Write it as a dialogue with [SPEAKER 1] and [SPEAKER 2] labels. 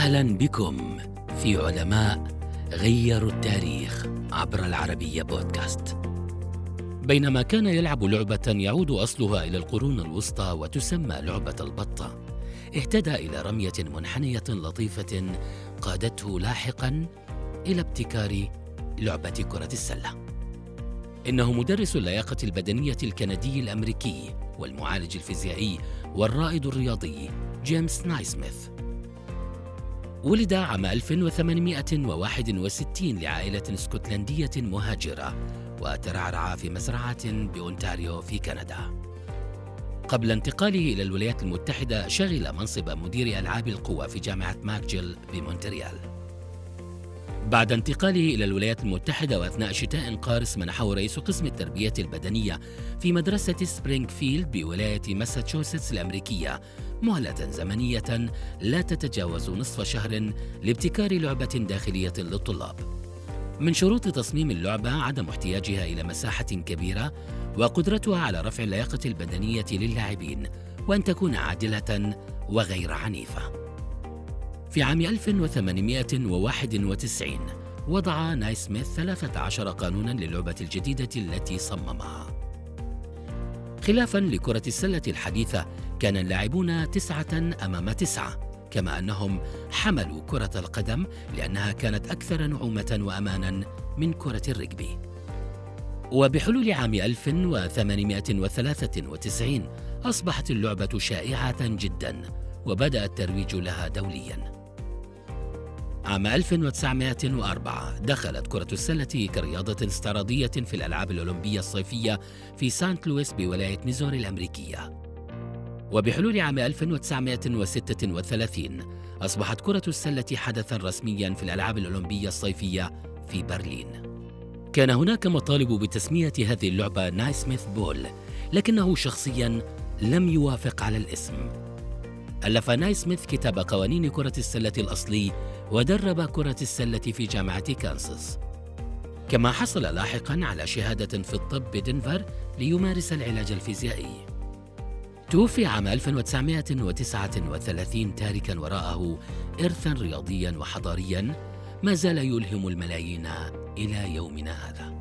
[SPEAKER 1] أهلا بكم في علماء غيروا التاريخ عبر العربية بودكاست. بينما كان يلعب لعبة يعود أصلها إلى القرون الوسطى وتسمى لعبة البطة، اهتدى إلى رمية منحنية لطيفة قادته لاحقا إلى ابتكار لعبة كرة السلة. إنه مدرس اللياقة البدنية الكندي الأمريكي والمعالج الفيزيائي والرائد الرياضي جيمس نايسميث ولد عام 1861 لعائلة اسكتلندية مهاجرة وترعرع في مزرعة بأونتاريو في كندا. قبل انتقاله إلى الولايات المتحدة شغل منصب مدير ألعاب القوى في جامعة ماكجيل بمونتريال. بعد انتقاله إلى الولايات المتحدة وأثناء شتاء قارس منحه رئيس قسم التربية البدنية في مدرسة سبرينغفيلد بولاية ماساتشوستس الأمريكية مهلة زمنية لا تتجاوز نصف شهر لابتكار لعبة داخلية للطلاب. من شروط تصميم اللعبة عدم احتياجها إلى مساحة كبيرة وقدرتها على رفع اللياقة البدنية للاعبين وأن تكون عادلة وغير عنيفة. في عام 1891 وضع نايسميث 13 قانونا للعبة الجديدة التي صممها. خلافا لكرة السلة الحديثة كان اللاعبون تسعة أمام تسعة كما أنهم حملوا كرة القدم لأنها كانت أكثر نعومة وأمانا من كرة الرجبي وبحلول عام 1893 أصبحت اللعبة شائعة جدا وبدأ الترويج لها دوليا. عام 1904 دخلت كرة السلة كرياضة استعراضية في الألعاب الأولمبية الصيفية في سانت لويس بولاية ميزوري الأمريكية. وبحلول عام 1936 أصبحت كرة السلة حدثا رسميا في الألعاب الأولمبية الصيفية في برلين. كان هناك مطالب بتسمية هذه اللعبة نايسميث بول لكنه شخصيا لم يوافق على الاسم. ألف نايسميث كتاب قوانين كرة السلة الأصلي ودرب كرة السلة في جامعة كانساس. كما حصل لاحقا على شهادة في الطب بدنفر ليمارس العلاج الفيزيائي. توفي عام 1939 تاركا وراءه إرثا رياضيا وحضاريا ما زال يلهم الملايين إلى يومنا هذا.